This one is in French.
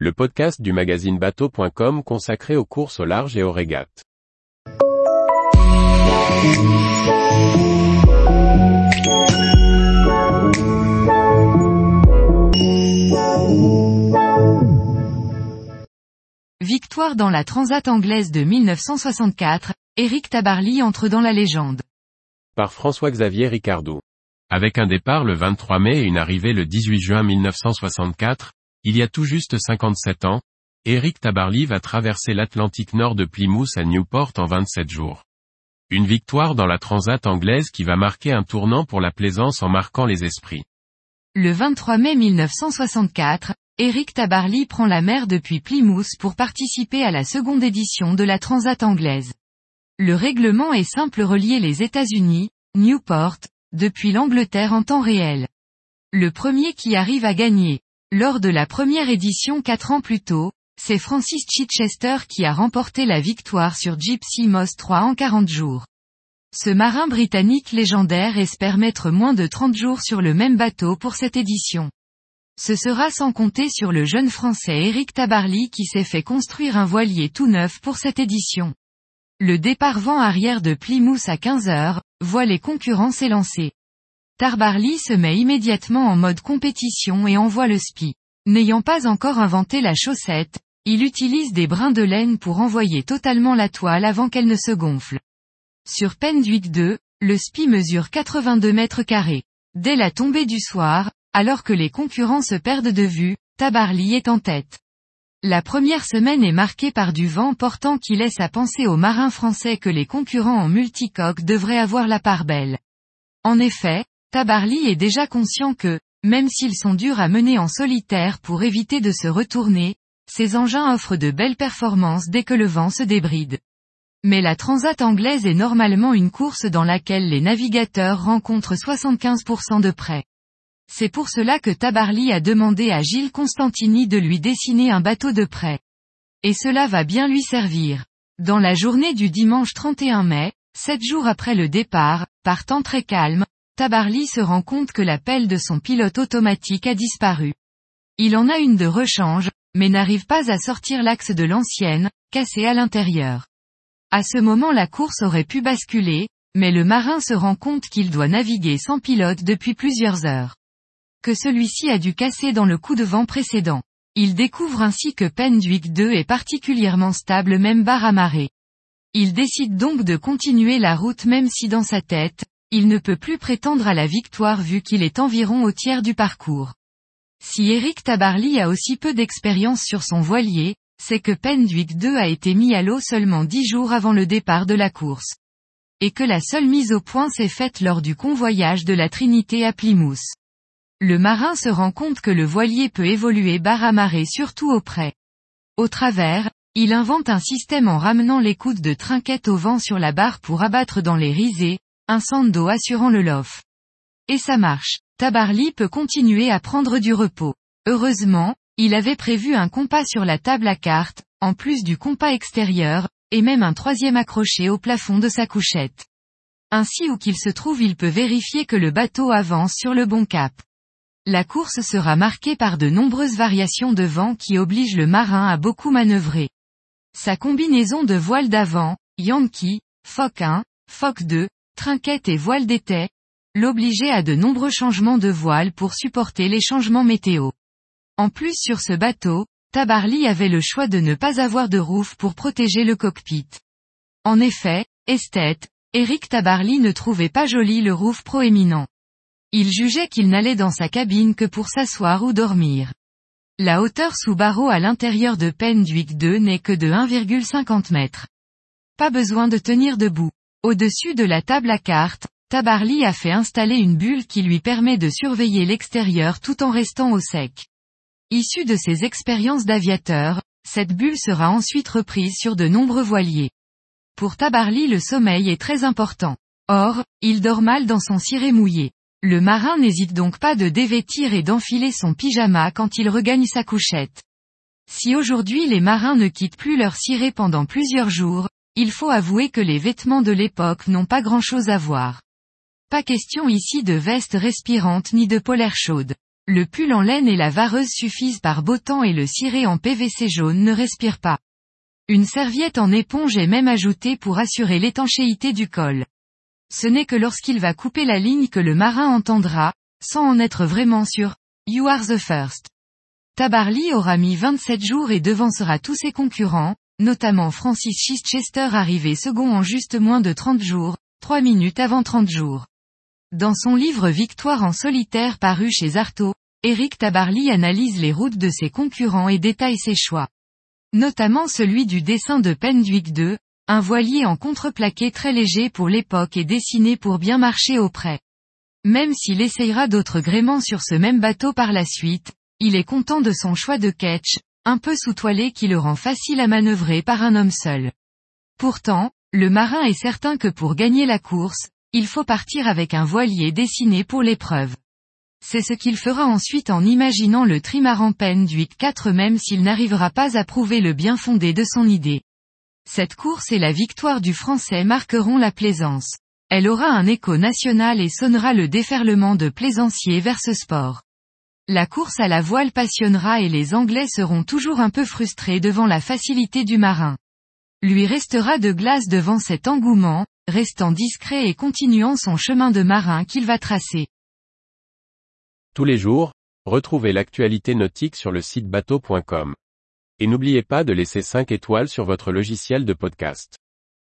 le podcast du magazine bateau.com consacré aux courses au large et aux régates. Victoire dans la Transat anglaise de 1964, Eric Tabarly entre dans la légende. Par François-Xavier Ricardou. Avec un départ le 23 mai et une arrivée le 18 juin 1964, il y a tout juste 57 ans, Eric Tabarly va traverser l'Atlantique Nord de Plymouth à Newport en 27 jours. Une victoire dans la Transat anglaise qui va marquer un tournant pour la plaisance en marquant les esprits. Le 23 mai 1964, Eric Tabarly prend la mer depuis Plymouth pour participer à la seconde édition de la Transat anglaise. Le règlement est simple relier les États-Unis, Newport, depuis l'Angleterre en temps réel. Le premier qui arrive à gagner, lors de la première édition quatre ans plus tôt, c'est Francis Chichester qui a remporté la victoire sur Gypsy Moss 3 en 40 jours. Ce marin britannique légendaire espère mettre moins de 30 jours sur le même bateau pour cette édition. Ce sera sans compter sur le jeune français Eric Tabarly qui s'est fait construire un voilier tout neuf pour cette édition. Le départ vent arrière de Plymouth à 15 heures, voit les concurrents s'élancer. Tarbarly se met immédiatement en mode compétition et envoie le spi. N'ayant pas encore inventé la chaussette, il utilise des brins de laine pour envoyer totalement la toile avant qu'elle ne se gonfle. Sur Pendwick 2, le spi mesure 82 mètres carrés. Dès la tombée du soir, alors que les concurrents se perdent de vue, Tabarly est en tête. La première semaine est marquée par du vent portant qui laisse à penser aux marins français que les concurrents en multicoque devraient avoir la part belle. En effet, Tabarly est déjà conscient que, même s'ils sont durs à mener en solitaire pour éviter de se retourner, ces engins offrent de belles performances dès que le vent se débride. Mais la Transat anglaise est normalement une course dans laquelle les navigateurs rencontrent 75% de près. C'est pour cela que Tabarly a demandé à Gilles Constantini de lui dessiner un bateau de près. Et cela va bien lui servir. Dans la journée du dimanche 31 mai, sept jours après le départ, par temps très calme, Tabarly se rend compte que la pelle de son pilote automatique a disparu. Il en a une de rechange, mais n'arrive pas à sortir l'axe de l'ancienne, cassée à l'intérieur. À ce moment la course aurait pu basculer, mais le marin se rend compte qu'il doit naviguer sans pilote depuis plusieurs heures. Que celui-ci a dû casser dans le coup de vent précédent. Il découvre ainsi que Pendwick 2 est particulièrement stable même barre amarrée. Il décide donc de continuer la route même si dans sa tête, il ne peut plus prétendre à la victoire vu qu'il est environ au tiers du parcours. Si Eric Tabarly a aussi peu d'expérience sur son voilier, c'est que Pendwick 2 a été mis à l'eau seulement dix jours avant le départ de la course. Et que la seule mise au point s'est faite lors du convoyage de la Trinité à Plymouth. Le marin se rend compte que le voilier peut évoluer barre amarrée surtout au près. Au travers, il invente un système en ramenant les coudes de trinquette au vent sur la barre pour abattre dans les risées, un sando assurant le lof. Et ça marche. Tabarly peut continuer à prendre du repos. Heureusement, il avait prévu un compas sur la table à cartes, en plus du compas extérieur, et même un troisième accroché au plafond de sa couchette. Ainsi où qu'il se trouve il peut vérifier que le bateau avance sur le bon cap. La course sera marquée par de nombreuses variations de vent qui obligent le marin à beaucoup manœuvrer. Sa combinaison de voiles d'avant, Yankee, Foc 1, Foc 2, trinquette et voile d'été, l'obligeait à de nombreux changements de voile pour supporter les changements météo. En plus sur ce bateau, Tabarly avait le choix de ne pas avoir de roof pour protéger le cockpit. En effet, esthète, Eric Tabarly ne trouvait pas joli le roof proéminent. Il jugeait qu'il n'allait dans sa cabine que pour s'asseoir ou dormir. La hauteur sous barreau à l'intérieur de Pendwick 2 n'est que de 1,50 mètres. Pas besoin de tenir debout. Au-dessus de la table à cartes, Tabarly a fait installer une bulle qui lui permet de surveiller l'extérieur tout en restant au sec. Issu de ses expériences d'aviateur, cette bulle sera ensuite reprise sur de nombreux voiliers. Pour Tabarly le sommeil est très important. Or, il dort mal dans son ciré mouillé. Le marin n'hésite donc pas de dévêtir et d'enfiler son pyjama quand il regagne sa couchette. Si aujourd'hui les marins ne quittent plus leur ciré pendant plusieurs jours, il faut avouer que les vêtements de l'époque n'ont pas grand-chose à voir. Pas question ici de veste respirante ni de polaire chaude. Le pull en laine et la vareuse suffisent par beau temps et le ciré en PVC jaune ne respire pas. Une serviette en éponge est même ajoutée pour assurer l'étanchéité du col. Ce n'est que lorsqu'il va couper la ligne que le marin entendra, sans en être vraiment sûr, You are the first. Tabarly aura mis 27 jours et devancera tous ses concurrents, notamment Francis Chichester arrivé second en juste moins de 30 jours, 3 minutes avant 30 jours. Dans son livre Victoire en solitaire paru chez Artaud, Eric Tabarly analyse les routes de ses concurrents et détaille ses choix. Notamment celui du dessin de Pendwick II, un voilier en contreplaqué très léger pour l'époque et dessiné pour bien marcher au près. Même s'il essayera d'autres gréements sur ce même bateau par la suite, il est content de son choix de catch, un peu sous-toilé qui le rend facile à manœuvrer par un homme seul. Pourtant, le marin est certain que pour gagner la course, il faut partir avec un voilier dessiné pour l'épreuve. C'est ce qu'il fera ensuite en imaginant le trimaran Penduic 4 même s'il n'arrivera pas à prouver le bien fondé de son idée. Cette course et la victoire du français marqueront la plaisance. Elle aura un écho national et sonnera le déferlement de plaisanciers vers ce sport. La course à la voile passionnera et les Anglais seront toujours un peu frustrés devant la facilité du marin. Lui restera de glace devant cet engouement, restant discret et continuant son chemin de marin qu'il va tracer. Tous les jours, retrouvez l'actualité nautique sur le site bateau.com. Et n'oubliez pas de laisser 5 étoiles sur votre logiciel de podcast.